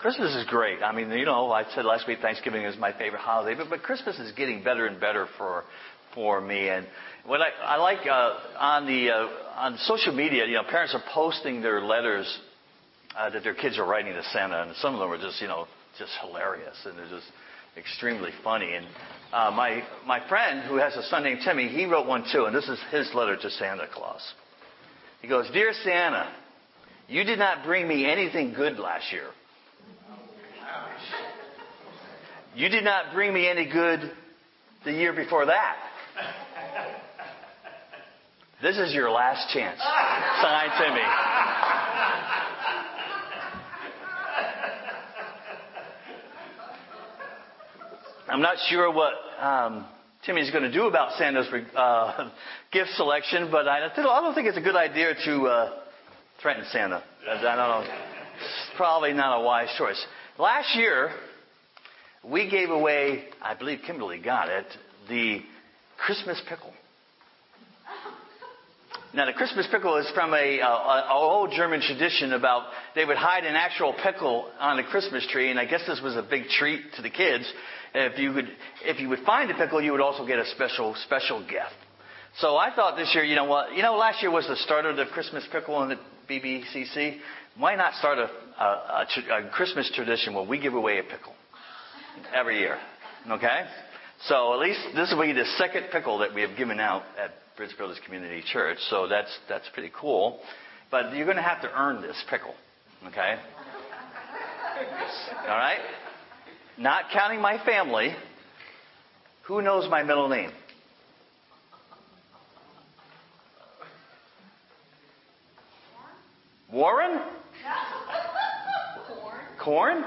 Christmas is great. I mean, you know, I said last week Thanksgiving is my favorite holiday, but, but Christmas is getting better and better for for me. And what I, I like uh, on the uh, on social media, you know, parents are posting their letters uh, that their kids are writing to Santa, and some of them are just, you know, just hilarious, and they're just extremely funny. And uh, my my friend who has a son named Timmy, he wrote one too, and this is his letter to Santa Claus. He goes, "Dear Santa, you did not bring me anything good last year. You did not bring me any good the year before that. This is your last chance. Signed Timmy." I'm not sure what um, Timmy's going to do about Santa's uh, gift selection, but I, I don't think it's a good idea to uh, threaten Santa. I don't know. It's probably not a wise choice. Last year, we gave away, I believe Kimberly got it, the Christmas pickle. Now, the Christmas pickle is from a, uh, a, a, old German tradition about they would hide an actual pickle on the Christmas tree, and I guess this was a big treat to the kids. If you would, if you would find a pickle, you would also get a special, special gift. So I thought this year, you know what? You know, last year was the start of the Christmas pickle in the BBCC. Why not start a, a, a Christmas tradition where we give away a pickle every year? Okay? So at least this will be the second pickle that we have given out at Bridge Builders Community Church. So that's that's pretty cool. But you're going to have to earn this pickle. Okay? All right? not counting my family, who knows my middle name? Warren? Corn?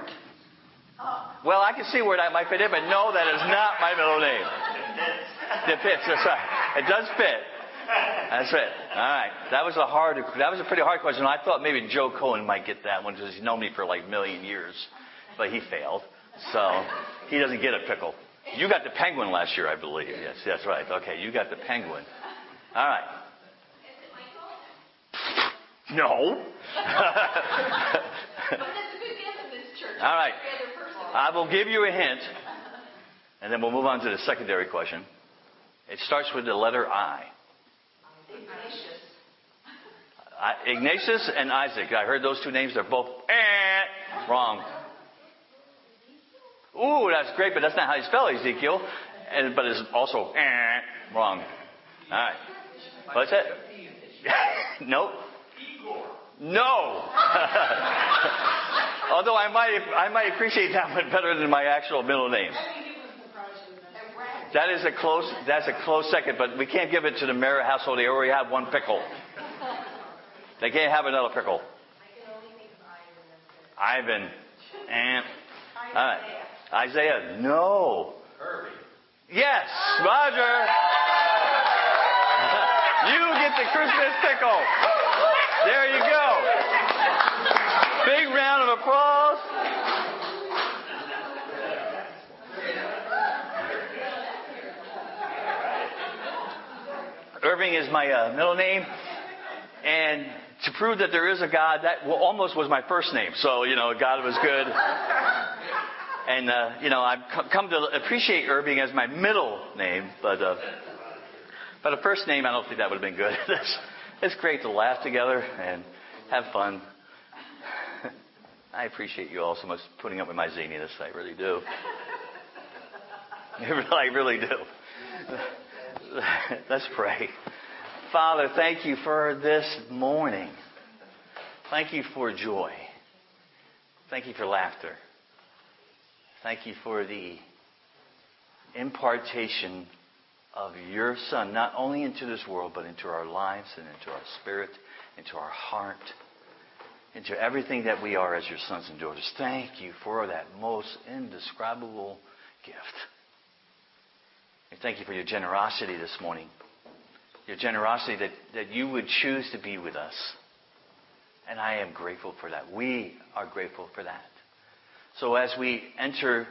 Well, I can see where that might fit in, but no, that is not my middle name. It fits. That's right. It does fit. That's it. All right. That was a hard. That was a pretty hard question. I thought maybe Joe Cohen might get that one because he's known me for like a million years, but he failed. So he doesn't get a pickle. You got the penguin last year, I believe. Yes, that's right. Okay, you got the penguin. All right. No. All right. I will give you a hint, and then we'll move on to the secondary question. It starts with the letter I. Ignatius. Ignatius and Isaac. I heard those two names. They're both eh, wrong. Ooh, that's great, but that's not how you spell Ezekiel. And, but it's also eh, wrong. All right. What's that? nope. No. Although I might, I might appreciate that one better than my actual middle name. That is a close, that's a close second, but we can't give it to the Mara household. They already have one pickle. They can't have another pickle. Ivan. And, all right. Isaiah, no. Kirby. Yes, Roger. you get the Christmas pickle. There you go. Applause. Irving is my uh, middle name. And to prove that there is a God, that almost was my first name. So, you know, God was good. And, uh, you know, I've come to appreciate Irving as my middle name, but, uh, but a first name, I don't think that would have been good. it's, it's great to laugh together and have fun. I appreciate you all so much putting up with my zaniness. I really do. I really do. Let's pray. Father, thank you for this morning. Thank you for joy. Thank you for laughter. Thank you for the impartation of your Son, not only into this world, but into our lives and into our spirit, into our heart, into everything that we are as your sons and daughters. Thank you for that most indescribable gift. And thank you for your generosity this morning. Your generosity that, that you would choose to be with us. And I am grateful for that. We are grateful for that. So as we enter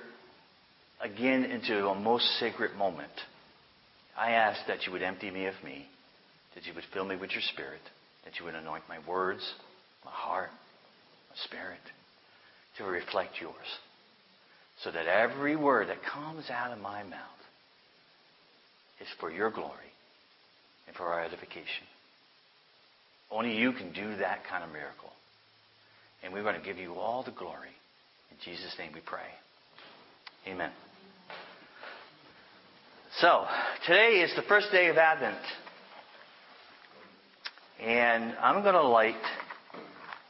again into a most sacred moment, I ask that you would empty me of me, that you would fill me with your spirit, that you would anoint my words, my heart, my spirit. to reflect yours. So that every word that comes out of my mouth is for your glory and for our edification. Only you can do that kind of miracle. And we're going to give you all the glory. In Jesus' name we pray. Amen. So, today is the first day of Advent. And I'm going to light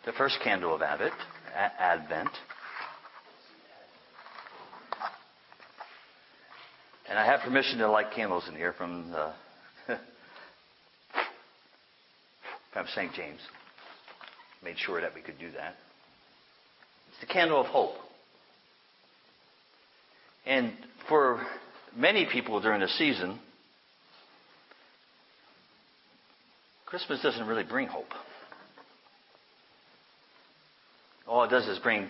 the first candle of Advent. Advent. And I have permission to light candles in here from the from St. James. Made sure that we could do that. It's the candle of hope. And for many people during the season, Christmas doesn't really bring hope. All it does is bring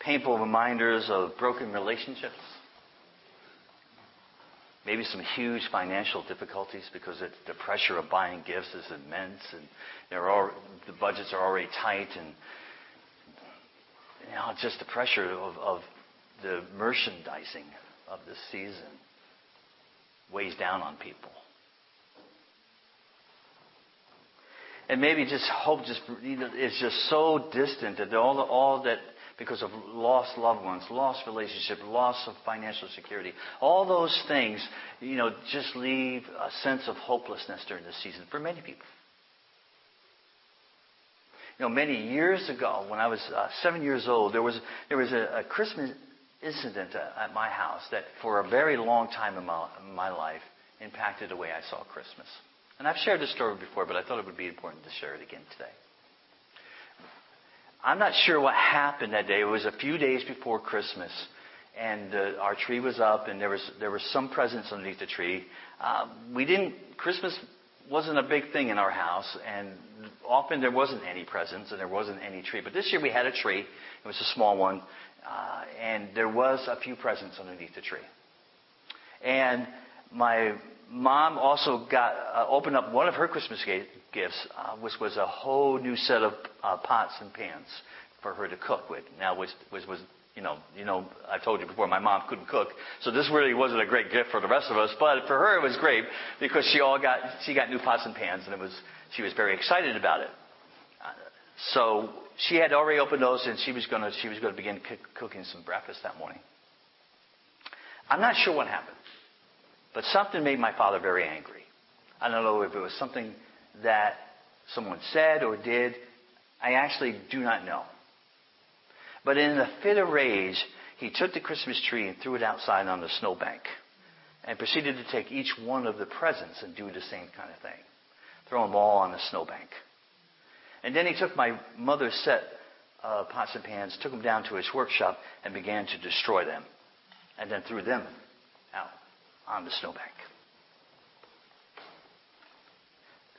painful reminders of broken relationships. Maybe some huge financial difficulties because the pressure of buying gifts is immense and all, the budgets are already tight and you know, just the pressure of, of the merchandising of this season weighs down on people. And maybe just hope just is just so distant that all, the, all that because of lost loved ones, lost relationship, loss of financial security, all those things, you know, just leave a sense of hopelessness during this season for many people. You know, many years ago, when I was uh, seven years old, there was there was a, a Christmas incident uh, at my house that, for a very long time in my, in my life, impacted the way I saw Christmas. And I've shared this story before, but I thought it would be important to share it again today. I'm not sure what happened that day. It was a few days before Christmas, and uh, our tree was up, and there was there was some presents underneath the tree. Uh, we didn't. Christmas wasn't a big thing in our house, and often there wasn't any presents, and there wasn't any tree. But this year we had a tree. It was a small one, uh, and there was a few presents underneath the tree. And my mom also got uh, opened up one of her Christmas gifts, uh, which was a whole new set of uh, pots and pans for her to cook with. Now, which, which was you know, you know, I told you before, my mom couldn't cook, so this really wasn't a great gift for the rest of us. But for her, it was great because she all got she got new pots and pans, and it was she was very excited about it. Uh, so she had already opened those, and she was to she was to begin c- cooking some breakfast that morning. I'm not sure what happened. But something made my father very angry. I don't know if it was something that someone said or did. I actually do not know. But in a fit of rage, he took the Christmas tree and threw it outside on the snowbank and proceeded to take each one of the presents and do the same kind of thing. Throw them all on the snowbank. And then he took my mother's set of pots and pans, took them down to his workshop, and began to destroy them. And then threw them out on the snowbank.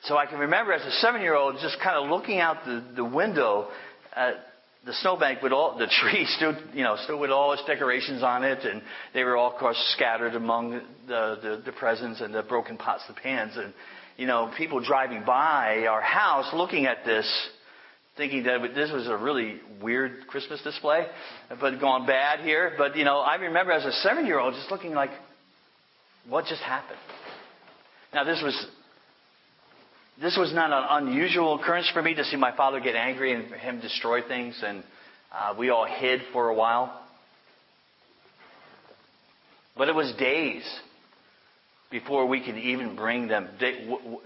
So I can remember as a seven year old just kind of looking out the, the window at the snowbank with all the trees still you know still with all its decorations on it and they were all of course scattered among the, the, the presents and the broken pots and pans and you know people driving by our house looking at this thinking that this was a really weird Christmas display but gone bad here but you know I remember as a seven year old just looking like what just happened? Now, this was this was not an unusual occurrence for me to see my father get angry and him destroy things, and uh, we all hid for a while. But it was days before we could even bring them,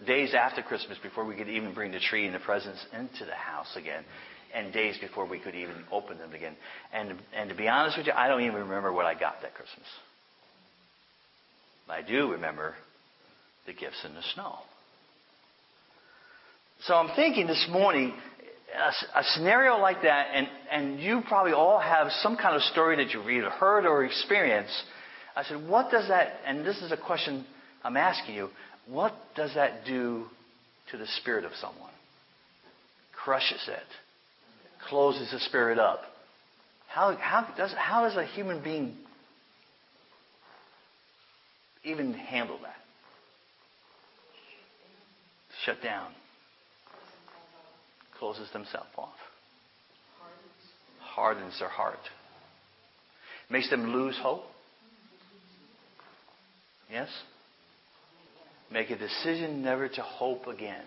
days after Christmas, before we could even bring the tree and the presents into the house again, and days before we could even open them again. And, and to be honest with you, I don't even remember what I got that Christmas. I do remember the gifts in the snow. So I'm thinking this morning, a, a, scenario like that, and, and you probably all have some kind of story that you've either heard or experienced. I said, what does that, and this is a question I'm asking you, what does that do to the spirit of someone? Crushes it, closes the spirit up. How, how, does, how does a human being even handle that? Shut down. Closes themselves off. hardens their heart. Makes them lose hope. Yes? Make a decision never to hope again.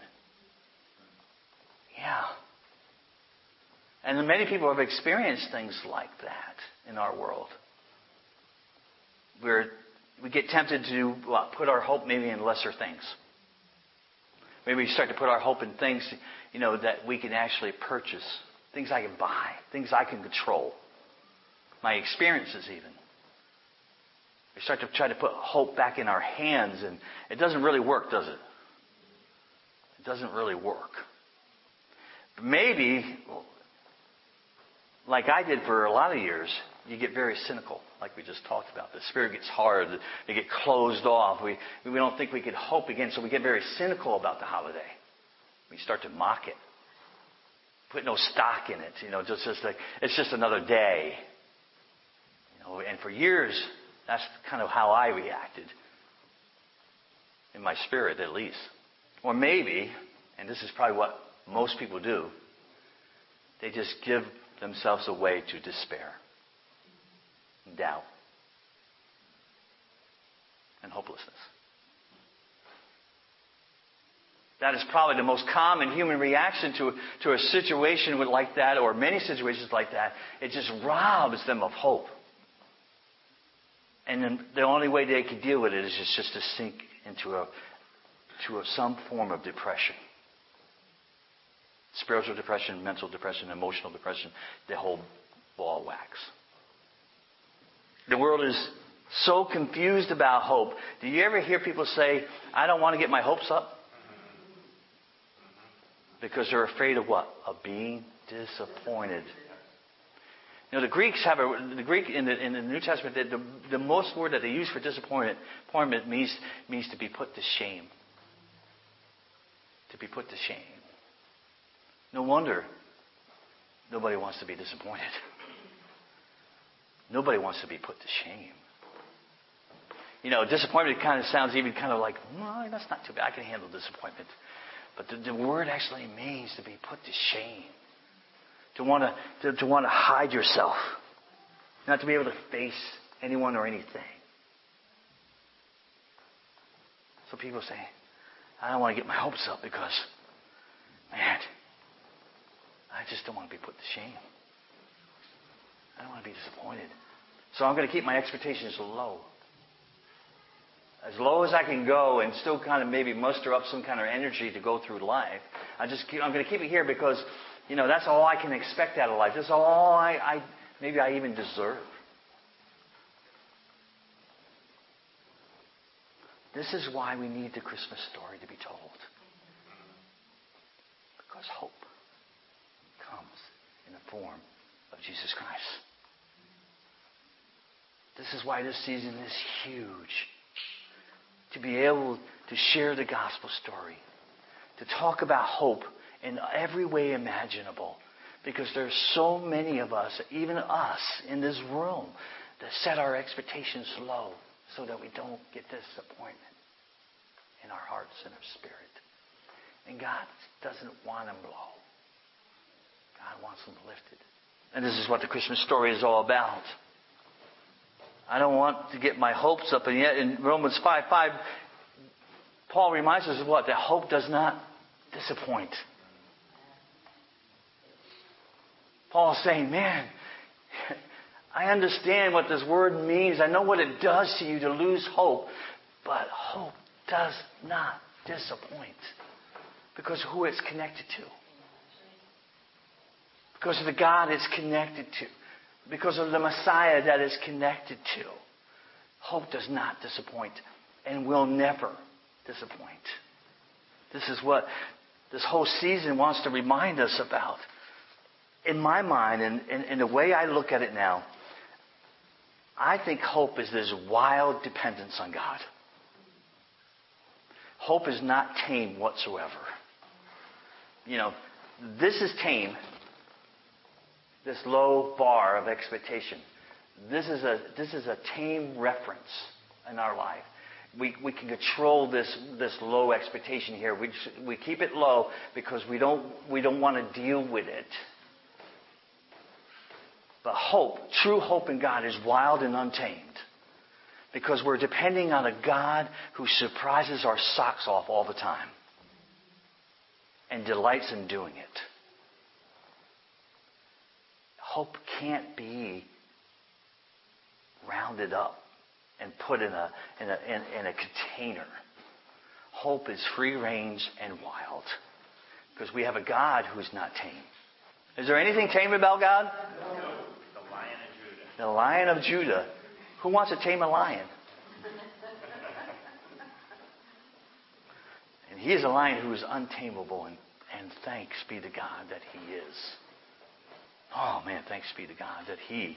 Yeah. And many people have experienced things like that in our world. Where we get tempted to put our hope maybe in lesser things. Maybe we start to put our hope in things, you know, that we can actually purchase. Things I can buy. Things I can control. My experiences even. We start to try to put hope back in our hands, and it doesn't really work, does it? It doesn't really work. Maybe, like I did for a lot of years, you get very cynical, like we just talked about. The spirit gets hard, they get closed off. We, we don't think we could hope again, so we get very cynical about the holiday. We start to mock it, put no stock in it. You know, just, just like it's just another day. You know, and for years, that's kind of how I reacted. In my spirit, at least. Or maybe, and this is probably what most people do, they just give themselves away to despair, doubt, and hopelessness. That is probably the most common human reaction to, to a situation like that, or many situations like that. It just robs them of hope. And then the only way they can deal with it is just, just to sink into a, to a, some form of depression. Spiritual depression, mental depression, emotional depression, the whole ball wax. The world is so confused about hope. Do you ever hear people say, I don't want to get my hopes up? Because they're afraid of what? Of being disappointed. You know, the Greeks have a, the Greek in the, in the New Testament, the, the, the most word that they use for disappointment, disappointment means, means to be put to shame. To be put to shame. No wonder nobody wants to be disappointed. Nobody wants to be put to shame. You know, disappointment kind of sounds even kind of like, well, that's not too bad. I can handle disappointment. But the, the word actually means to be put to shame to want to, to, to want to hide yourself, not to be able to face anyone or anything. So people say, I don't want to get my hopes up because, man, I just don't want to be put to shame. I don't want to be disappointed. So I'm going to keep my expectations low. As low as I can go and still kind of maybe muster up some kind of energy to go through life. I just keep, I'm going to keep it here because you know, that's all I can expect out of life. That's all I, I maybe I even deserve. This is why we need the Christmas story to be told. Because hope comes in the form of Jesus Christ. This is why this season is huge. To be able to share the gospel story, to talk about hope in every way imaginable. Because there's so many of us, even us in this room, that set our expectations low so that we don't get disappointment in our hearts and our spirit. And God doesn't want them low. God wants them lifted. And this is what the Christmas story is all about. I don't want to get my hopes up, and yet in Romans 5 5, Paul reminds us of what? That hope does not disappoint. Paul's saying, man, I understand what this word means. I know what it does to you to lose hope. But hope does not disappoint because who it's connected to. Because of the God it's connected to. Because of the Messiah that is connected to. Hope does not disappoint and will never disappoint. This is what this whole season wants to remind us about in my mind, and, and, and the way I look at it now, I think hope is this wild dependence on God. Hope is not tame whatsoever. You know, this is tame, this low bar of expectation. This is a, this is a tame reference in our life. We, we can control this, this low expectation here. We, we keep it low because we don't, we don't want to deal with it. But hope, true hope in God, is wild and untamed. Because we're depending on a God who surprises our socks off all the time and delights in doing it. Hope can't be rounded up and put in a, in a, in, in a container. Hope is free range and wild because we have a God who's not tame. Is there anything tame about God? No. The Lion of Judah. The Lion of Judah. Who wants to tame a lion? and he is a lion who is untamable, and, and thanks be to God that he is. Oh man, thanks be to God that he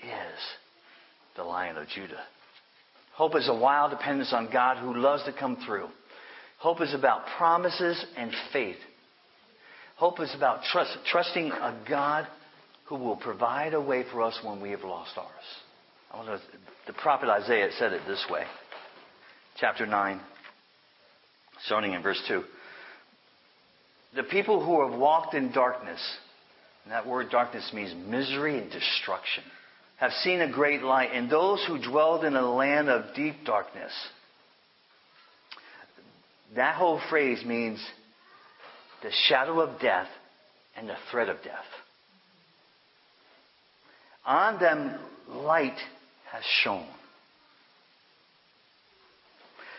is the Lion of Judah. Hope is a wild dependence on God who loves to come through. Hope is about promises and faith. Hope is about trust, trusting a God who will provide a way for us when we have lost ours. I to, the prophet Isaiah said it this way. Chapter 9, starting in verse 2. The people who have walked in darkness, and that word darkness means misery and destruction, have seen a great light, and those who dwelled in a land of deep darkness. That whole phrase means the shadow of death and the threat of death. On them light has shone.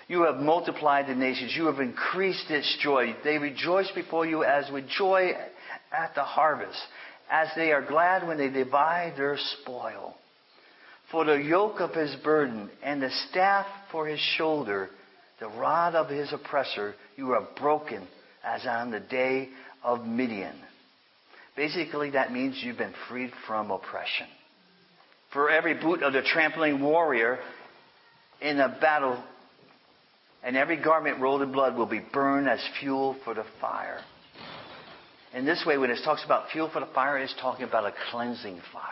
You have multiplied the nations. You have increased its joy. They rejoice before you as with joy at the harvest, as they are glad when they divide their spoil. For the yoke of his burden and the staff for his shoulder, the rod of his oppressor, you are broken as on the day of Midian. Basically, that means you've been freed from oppression. For every boot of the trampling warrior in a battle, and every garment rolled in blood will be burned as fuel for the fire. In this way, when it talks about fuel for the fire, it's talking about a cleansing fire.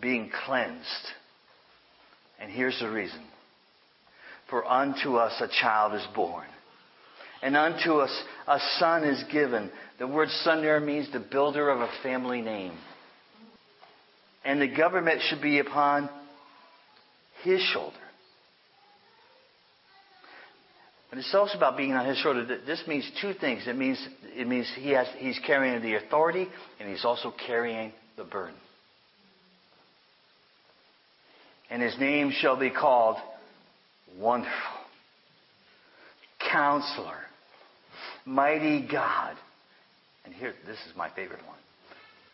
Being cleansed. And here's the reason. For unto us a child is born and unto us a son is given. The word son there means the builder of a family name. And the government should be upon his shoulder. But it's also about being on his shoulder. This means two things. It means, it means he has, he's carrying the authority and he's also carrying the burden. And his name shall be called Wonderful. Counselor mighty God. And here, this is my favorite one.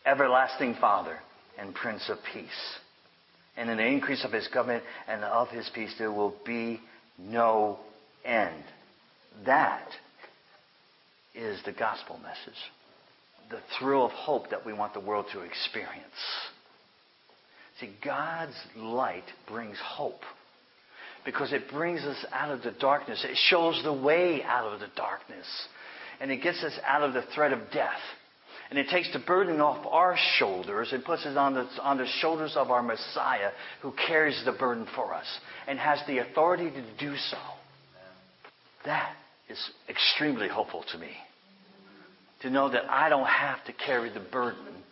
Everlasting Father and Prince of Peace. And in the increase of his government and of his peace, there will be no end. That is the gospel message. The thrill of hope that we want the world to experience. See, God's light brings hope because it brings us out of the darkness. It shows the way out of the darkness and it gets us out of the threat of death. And it takes the burden off our shoulders and puts it on the, on the shoulders of our Messiah who carries the burden for us and has the authority to do so. That is extremely hopeful to me. To know that I don't have to carry the burden.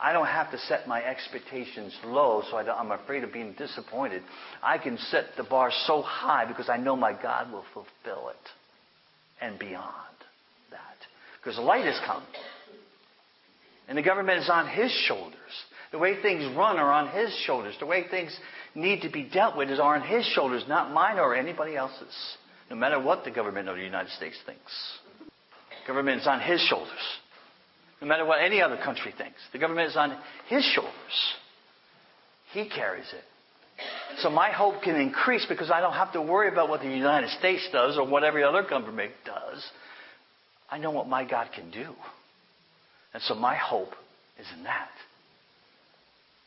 I don't have to set my expectations low so I am afraid of being disappointed. I can set the bar so high because I know my God will fulfill it and beyond that. Because the light has come. And the government is on his shoulders. The way things run are on his shoulders. The way things need to be dealt with is on his shoulders, not mine or anybody else's. No matter what the government of the United States thinks. Government is on his shoulders. No matter what any other country thinks. The government is on his shoulders. He carries it. So my hope can increase because I don't have to worry about what the United States does or what every other government does. I know what my God can do. And so my hope is in that.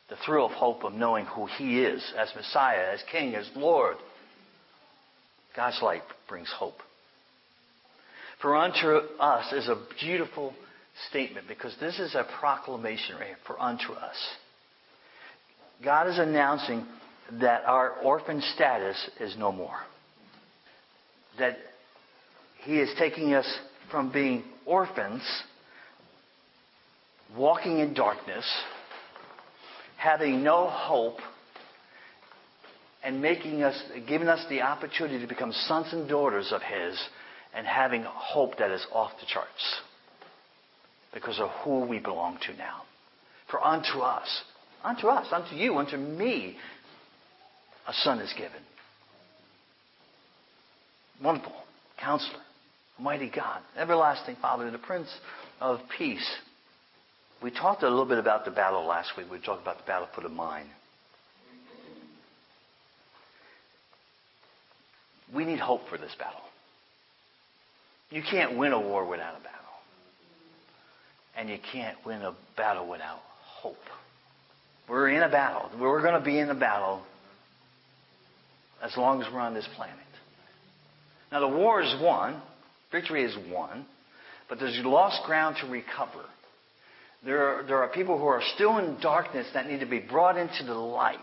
The thrill of hope of knowing who He is as Messiah, as King, as Lord. God's light brings hope. For unto us is a beautiful statement because this is a proclamation right for unto us. God is announcing that our orphan status is no more. That He is taking us from being orphans walking in darkness, having no hope, and making us, giving us the opportunity to become sons and daughters of His, and having hope that is off the charts because of who we belong to now. For unto us, unto us, unto you, unto me, a son is given. Wonderful counselor, mighty God, everlasting Father, the Prince of Peace. We talked a little bit about the battle last week. We talked about the battle for the mind. We need hope for this battle. You can't win a war without a battle. And you can't win a battle without hope. We're in a battle. We're going to be in a battle as long as we're on this planet. Now, the war is won, victory is won, but there's lost ground to recover. There are, there are people who are still in darkness that need to be brought into the light.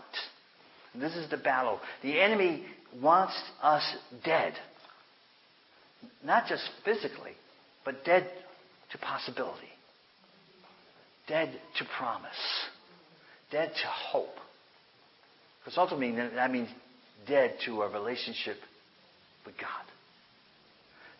This is the battle. The enemy wants us dead. Not just physically, but dead to possibility. Dead to promise. Dead to hope. Because ultimately, that means dead to a relationship with God.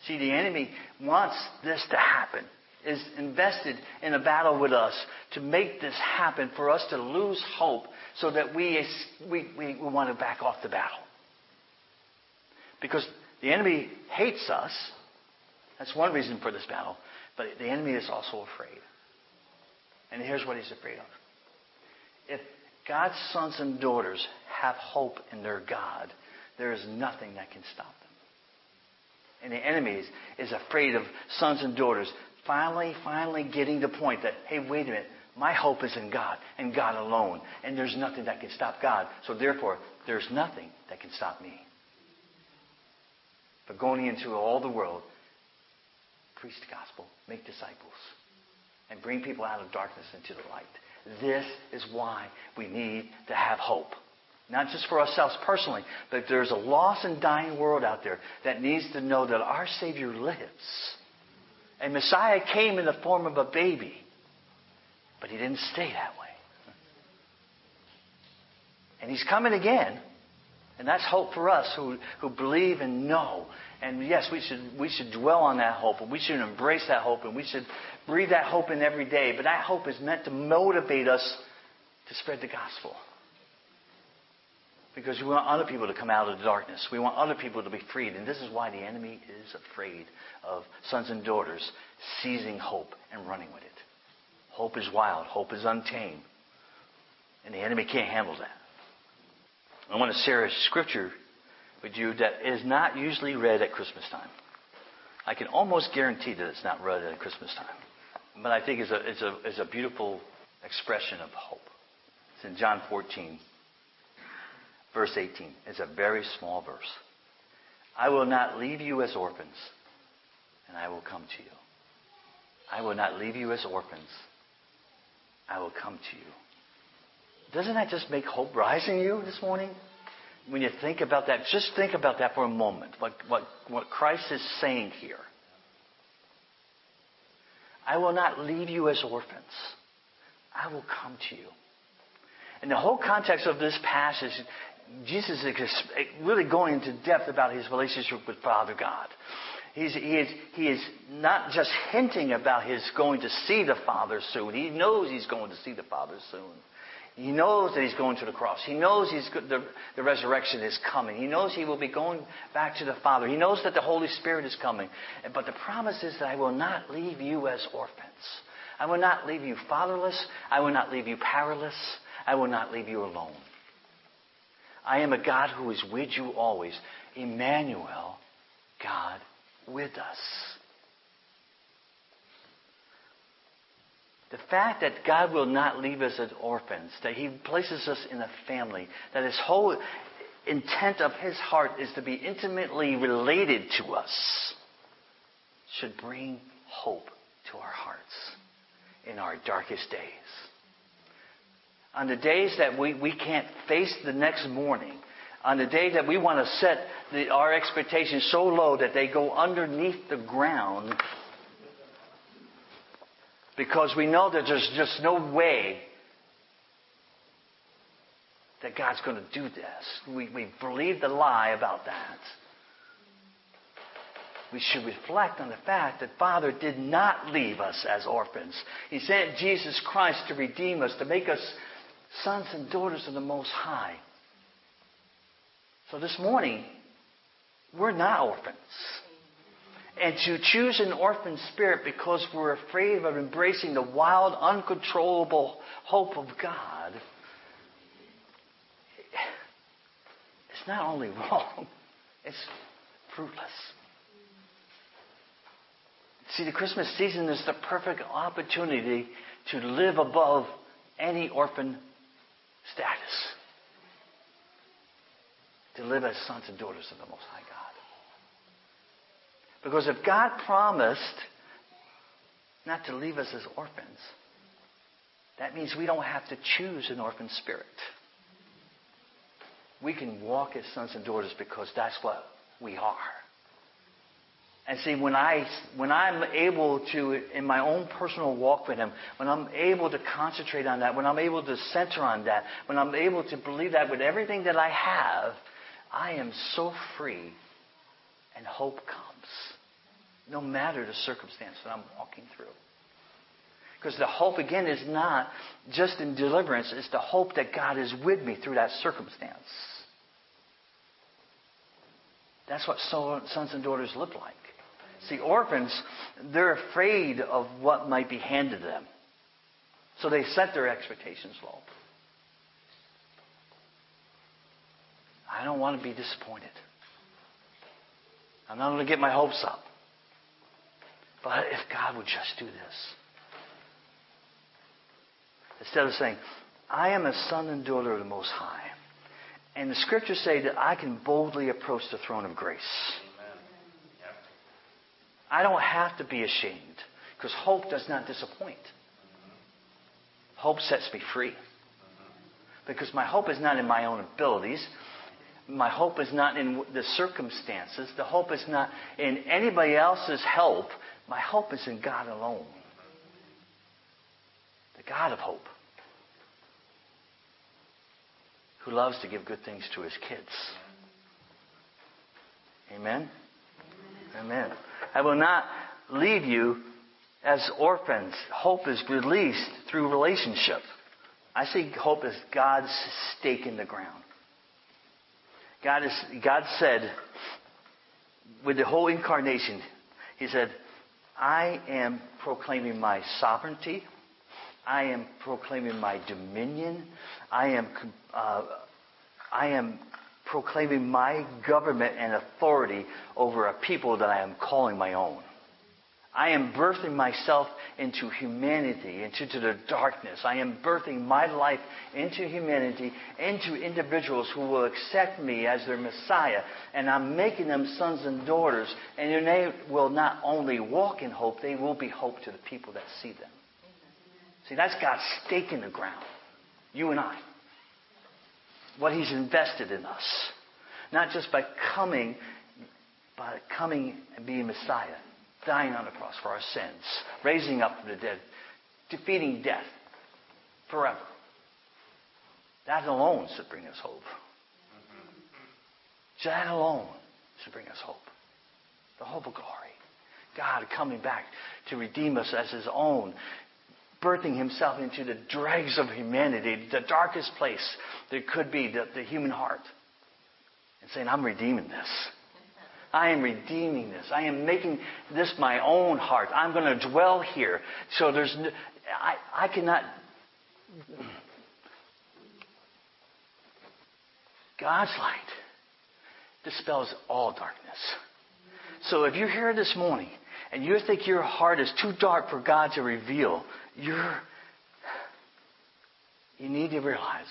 See, the enemy wants this to happen, is invested in a battle with us to make this happen, for us to lose hope so that we, we, we want to back off the battle. Because the enemy hates us. That's one reason for this battle. But the enemy is also afraid. And here's what he's afraid of. If God's sons and daughters have hope in their God, there is nothing that can stop them. And the enemy is afraid of sons and daughters finally, finally getting the point that, hey, wait a minute, my hope is in God and God alone. And there's nothing that can stop God. So therefore, there's nothing that can stop me. But going into all the world, preach the gospel, make disciples, and bring people out of darkness into the light. This is why we need to have hope. Not just for ourselves personally, but there's a lost and dying world out there that needs to know that our Savior lives. And Messiah came in the form of a baby, but he didn't stay that way. And he's coming again. And that's hope for us who, who believe and know. And yes, we should, we should dwell on that hope, and we should embrace that hope, and we should breathe that hope in every day. But that hope is meant to motivate us to spread the gospel. Because we want other people to come out of the darkness. We want other people to be freed. And this is why the enemy is afraid of sons and daughters seizing hope and running with it. Hope is wild. Hope is untamed. And the enemy can't handle that. I want to share a scripture with you that is not usually read at Christmas time. I can almost guarantee that it's not read at Christmas time. But I think it's a, it's a, it's a beautiful expression of hope. It's in John 14, verse 18. It's a very small verse. I will not leave you as orphans, and I will come to you. I will not leave you as orphans. I will come to you. Doesn't that just make hope rise in you this morning? When you think about that, just think about that for a moment. What, what, what Christ is saying here. I will not leave you as orphans. I will come to you. And the whole context of this passage Jesus is really going into depth about his relationship with Father God. He's, he, is, he is not just hinting about his going to see the Father soon. He knows he's going to see the Father soon. He knows that he's going to the cross. He knows he's, the, the resurrection is coming. He knows he will be going back to the Father. He knows that the Holy Spirit is coming. But the promise is that I will not leave you as orphans. I will not leave you fatherless. I will not leave you powerless. I will not leave you alone. I am a God who is with you always. Emmanuel, God with us. The fact that God will not leave us as orphans, that He places us in a family, that His whole intent of His heart is to be intimately related to us, should bring hope to our hearts in our darkest days. On the days that we, we can't face the next morning, on the day that we want to set the, our expectations so low that they go underneath the ground, Because we know that there's just no way that God's going to do this. We, we believe the lie about that. We should reflect on the fact that Father did not leave us as orphans. He sent Jesus Christ to redeem us, to make us sons and daughters of the Most High. So this morning, we're not orphans. And to choose an orphan spirit because we're afraid of embracing the wild, uncontrollable hope of God, it's not only wrong, it's fruitless. See, the Christmas season is the perfect opportunity to live above any orphan status. To live as sons and daughters of the Most High God. Because if God promised not to leave us as orphans, that means we don't have to choose an orphan spirit. We can walk as sons and daughters because that's what we are. And see, when I when I'm able to, in my own personal walk with Him, when I'm able to concentrate on that, when I'm able to center on that, when I'm able to believe that with everything that I have, I am so free, and hope comes, no matter the circumstance that I'm walking through. Because the hope again is not just in deliverance; it's the hope that God is with me through that circumstance. That's what sons and daughters look like. See, orphans, they're afraid of what might be handed them. So they set their expectations low. I don't want to be disappointed. I'm not going to get my hopes up. But if God would just do this. Instead of saying, I am a son and daughter of the Most High. And the scriptures say that I can boldly approach the throne of grace. I don't have to be ashamed because hope does not disappoint. Hope sets me free. Because my hope is not in my own abilities. My hope is not in the circumstances. The hope is not in anybody else's help. My hope is in God alone. The God of hope. Who loves to give good things to his kids. Amen? Amen. I will not leave you as orphans. Hope is released through relationship. I see hope as God's stake in the ground. God, is, God said, with the whole incarnation, He said, I am proclaiming my sovereignty. I am proclaiming my dominion. I am, uh, I am proclaiming my government and authority over a people that I am calling my own. I am birthing myself into humanity, into the darkness. I am birthing my life into humanity, into individuals who will accept me as their Messiah. And I'm making them sons and daughters. And they will not only walk in hope, they will be hope to the people that see them. See, that's God's stake in the ground. You and I what He's invested in us. Not just by coming, by coming and being Messiah, dying on the cross for our sins, raising up from the dead, defeating death forever. That alone should bring us hope. That alone should bring us hope. The hope of glory. God coming back to redeem us as His own, birthing himself into the dregs of humanity, the darkest place there could be, the, the human heart, and saying, I'm redeeming this. I am redeeming this. I am making this my own heart. I'm going to dwell here. So there's, I, I cannot. God's light dispels all darkness. So if you're here this morning and you think your heart is too dark for God to reveal, you're, you need to realize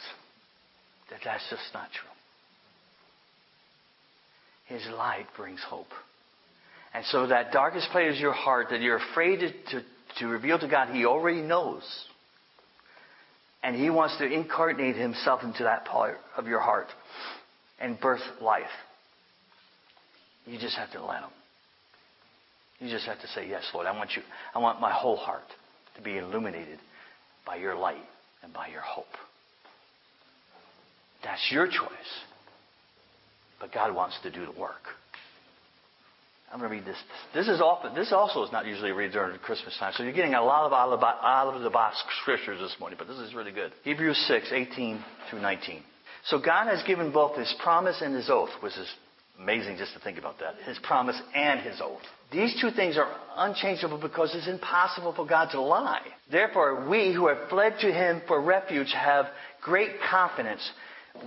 that that's just not true. His light brings hope. And so that darkest place of your heart that you're afraid to, to, to reveal to God, He already knows. And He wants to incarnate Himself into that part of your heart and birth life. You just have to let Him. You just have to say, Yes, Lord, I want you. I want my whole heart. to be illuminated by your light and by your hope. That's your choice. But God wants to do the work. I'm going to read this. This is often, this also is not usually read during Christmas time. So you're getting a lot of out of the box scriptures this morning, but this is really good. Hebrews 6, 18 through 19. So God has given both His promise and His oath, which is amazing just to think about that. His promise and His oath. These two things are unchangeable because it's impossible for God to lie. Therefore, we who have fled to Him for refuge have great confidence.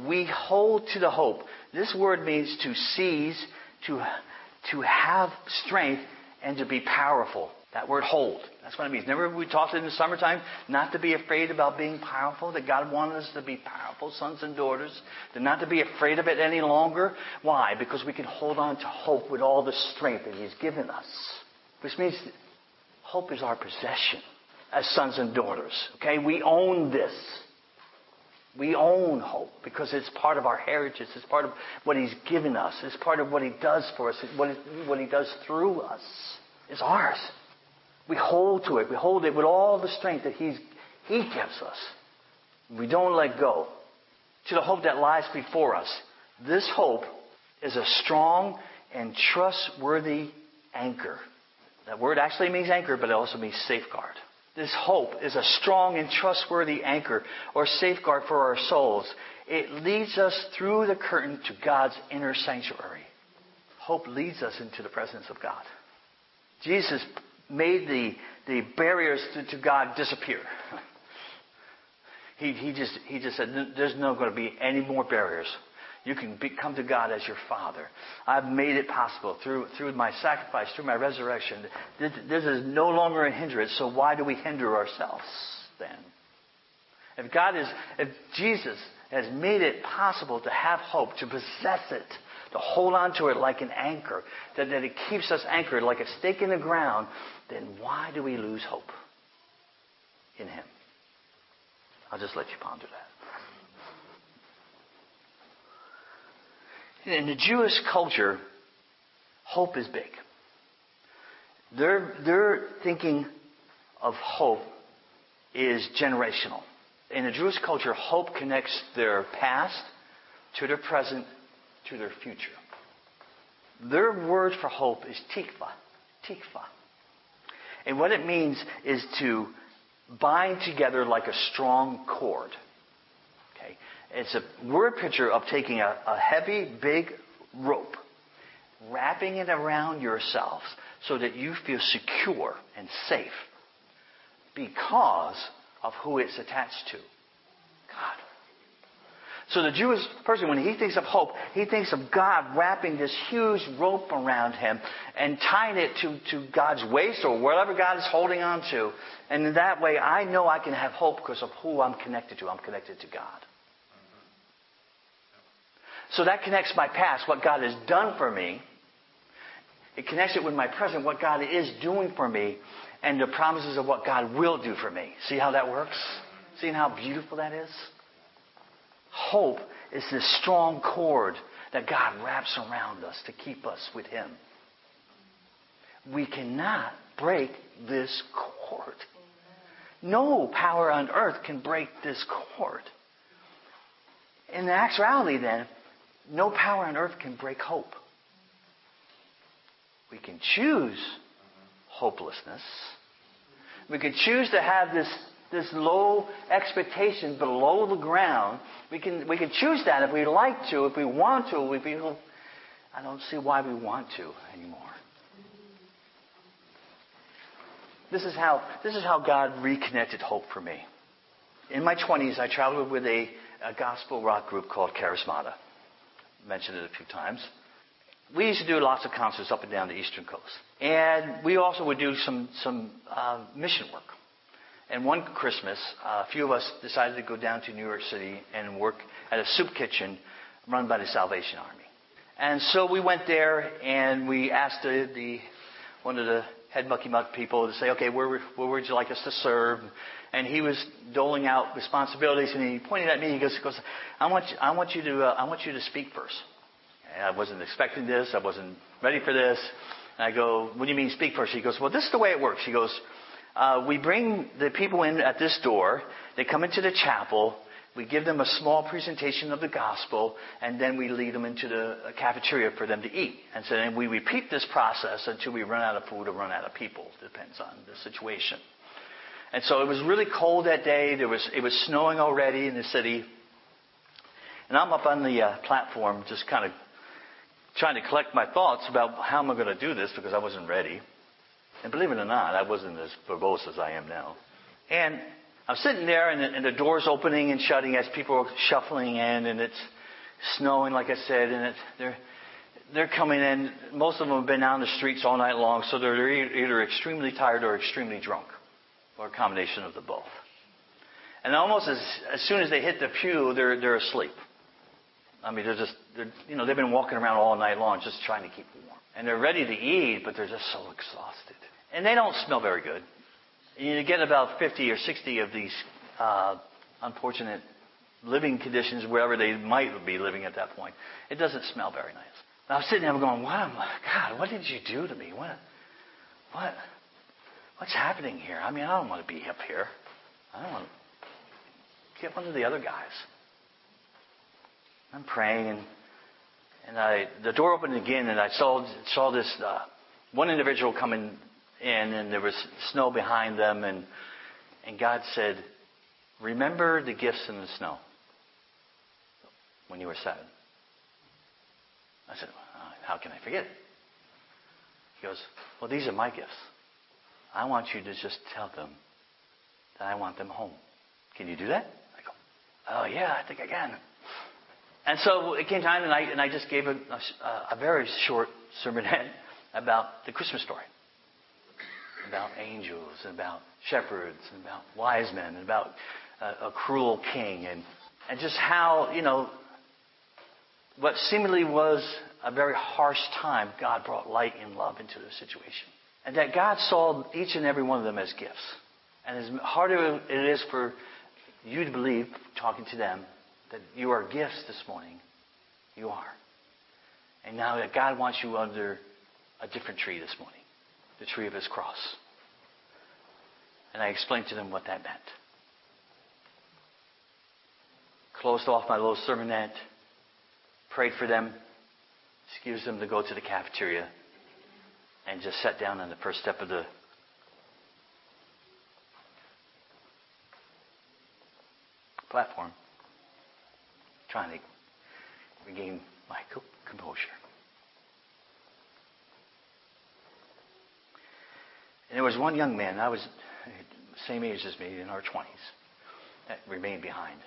We hold to the hope. This word means to seize, to to have strength and to be powerful. That word hold. That's what it means. Remember we talked in the summertime not to be afraid about being powerful, that God wanted us to be powerful sons and daughters, to not to be afraid of it any longer. Why? Because we can hold on to hope with all the strength that He's given us. Which means hope is our possession as sons and daughters. Okay? We own this. We own hope because it's part of our heritage. It's part of what He's given us. It's part of what He does for us. What, what He does through us. is ours. We hold to it. We hold it with all the strength that He's, He gives us. We don't let go. To the hope that lies before us. This hope is a strong and trustworthy anchor. That word actually means anchor, but it also means safeguard. This hope is a strong and trustworthy anchor or safeguard for our souls. It leads us through the curtain to God's inner sanctuary. Hope leads us into the presence of God. Jesus made the, the barriers to, to God disappear. He, he, just, he just said, there's not going to be any more barriers. You can be, come to God as your Father. I've made it possible through, through my sacrifice, through my resurrection. This, this is no longer a hindrance, so why do we hinder ourselves then? If God is, if Jesus has made it possible to have hope, to possess it, to hold on to it like an anchor, that, that it keeps us anchored like a stake in the ground, then why do we lose hope in Him? I'll just let you ponder that. In the Jewish culture, hope is big. Their, their thinking of hope is generational. In the Jewish culture, hope connects their past to their present to their future. Their word for hope is tikva. Tikva. And what it means is to bind together like a strong cord. It's a word picture of taking a, a heavy, big rope, wrapping it around yourself so that you feel secure and safe because of who it's attached to. God. So the Jewish person, when he thinks of hope, he thinks of God wrapping this huge rope around him and tying it to, to God's waist or whatever God is holding on to. And in that way, I know I can have hope because of who I'm connected to. I'm connected to God. So that connects my past, what God has done for me. It connects it with my present, what God is doing for me, and the promises of what God will do for me. See how that works? Seeing how beautiful that is? Hope is this strong cord that God wraps around us to keep us with Him. We cannot break this cord. No power on earth can break this cord. In actuality, then, no power on earth can break hope. We can choose hopelessness. We can choose to have this, this low expectation below the ground. We can, we can choose that if we like to, if we want to. If we I don't see why we want to anymore. This is how, this is how God reconnected hope for me. In my 20s, I traveled with a, a gospel rock group called Charismata mentioned it a few times. We used to do lots of concerts up and down the eastern coast. And we also would do some, some uh, mission work. And one Christmas, uh, a few of us decided to go down to New York City and work at a soup kitchen run by the Salvation Army. And so we went there and we asked the, the one of the head mucky muck people to say, okay, where, where would you like us to serve? And he was doling out responsibilities, and he pointed at me. He goes, he goes I, want you, I, want you to, uh, I want you to speak first. And I wasn't expecting this. I wasn't ready for this. And I go, what do you mean speak first? He goes, well, this is the way it works. He goes, uh, we bring the people in at this door. They come into the chapel. We give them a small presentation of the gospel, and then we lead them into the cafeteria for them to eat. And so then we repeat this process until we run out of food or run out of people. Depends on the situation. And so it was really cold that day. There was it was snowing already in the city, and I'm up on the uh, platform just kind of trying to collect my thoughts about how am I going to do this because I wasn't ready. And believe it or not, I wasn't as verbose as I am now. And I'm sitting there, and the, and the door's opening and shutting as people are shuffling in, and it's snowing, like I said, and they're they're coming in. Most of them have been out the streets all night long, so they're either extremely tired or extremely drunk, or a combination of the both. And almost as, as soon as they hit the pew, they're they're asleep. I mean, they're just they're you know they've been walking around all night long just trying to keep warm, and they're ready to eat, but they're just so exhausted, and they don't smell very good. You get about 50 or 60 of these uh, unfortunate living conditions wherever they might be living at that point. It doesn't smell very nice. I was sitting there going, what am I, God, what did you do to me? What, what, what's happening here? I mean, I don't want to be up here. I don't want to get one of the other guys. I'm praying and and I the door opened again and I saw saw this uh, one individual coming in, and there was snow behind them, and and God said, "Remember the gifts in the snow when you were seven." I said, "How can I forget it?" He goes, "Well, these are my gifts. I want you to just tell them that I want them home. Can you do that?" I go, "Oh yeah, I think I can." And so it came time, and I and I just gave a, a, a very short sermonette about the Christmas story about angels, and about shepherds, and about wise men, and about a, a cruel king, and, and just how, you know, what seemingly was a very harsh time, God brought light and love into the situation. And that God saw each and every one of them as gifts. And as harder it is for you to believe, talking to them, that you are gifts this morning, you are. And now that God wants you under a different tree this morning the tree of his cross. And I explained to them what that meant. Closed off my little sermonette, prayed for them, excused them to go to the cafeteria, and just sat down on the first step of the platform, trying to regain my composure. And there was one young man, I was same age as me, in our 20s, that remained behind.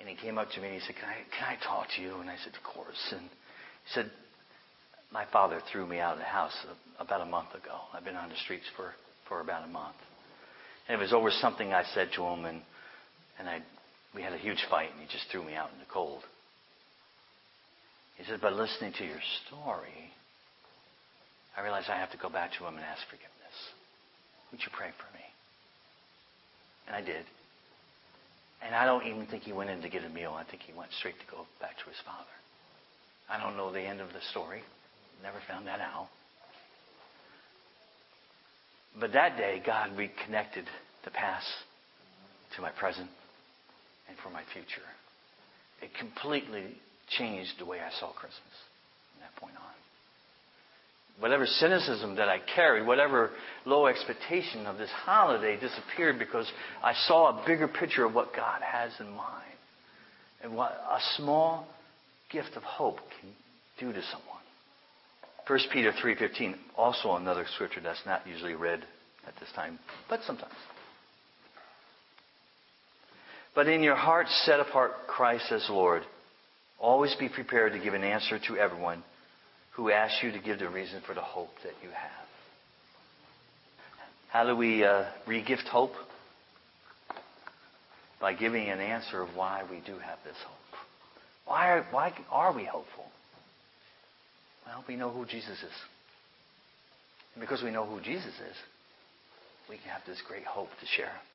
And he came up to me and he said, can I, can I talk to you? And I said, Of course. And he said, My father threw me out of the house about a month ago. I've been on the streets for, for about a month. And it was over something I said to him, and, and I, we had a huge fight, and he just threw me out in the cold. He said, But listening to your story, I realized I have to go back to him and ask forgiveness. Would you pray for me? And I did. And I don't even think he went in to get a meal. I think he went straight to go back to his father. I don't know the end of the story. Never found that out. But that day, God reconnected the past to my present and for my future. It completely changed the way I saw Christmas from that point on whatever cynicism that I carried, whatever low expectation of this holiday disappeared because I saw a bigger picture of what God has in mind and what a small gift of hope can do to someone. 1 Peter 3:15, also another scripture that's not usually read at this time, but sometimes. But in your heart set apart Christ as Lord. Always be prepared to give an answer to everyone who asks you to give the reason for the hope that you have. How do we uh, re-gift hope? By giving an answer of why we do have this hope. Why are, why are we hopeful? Well, we know who Jesus is. And because we know who Jesus is, we can have this great hope to share.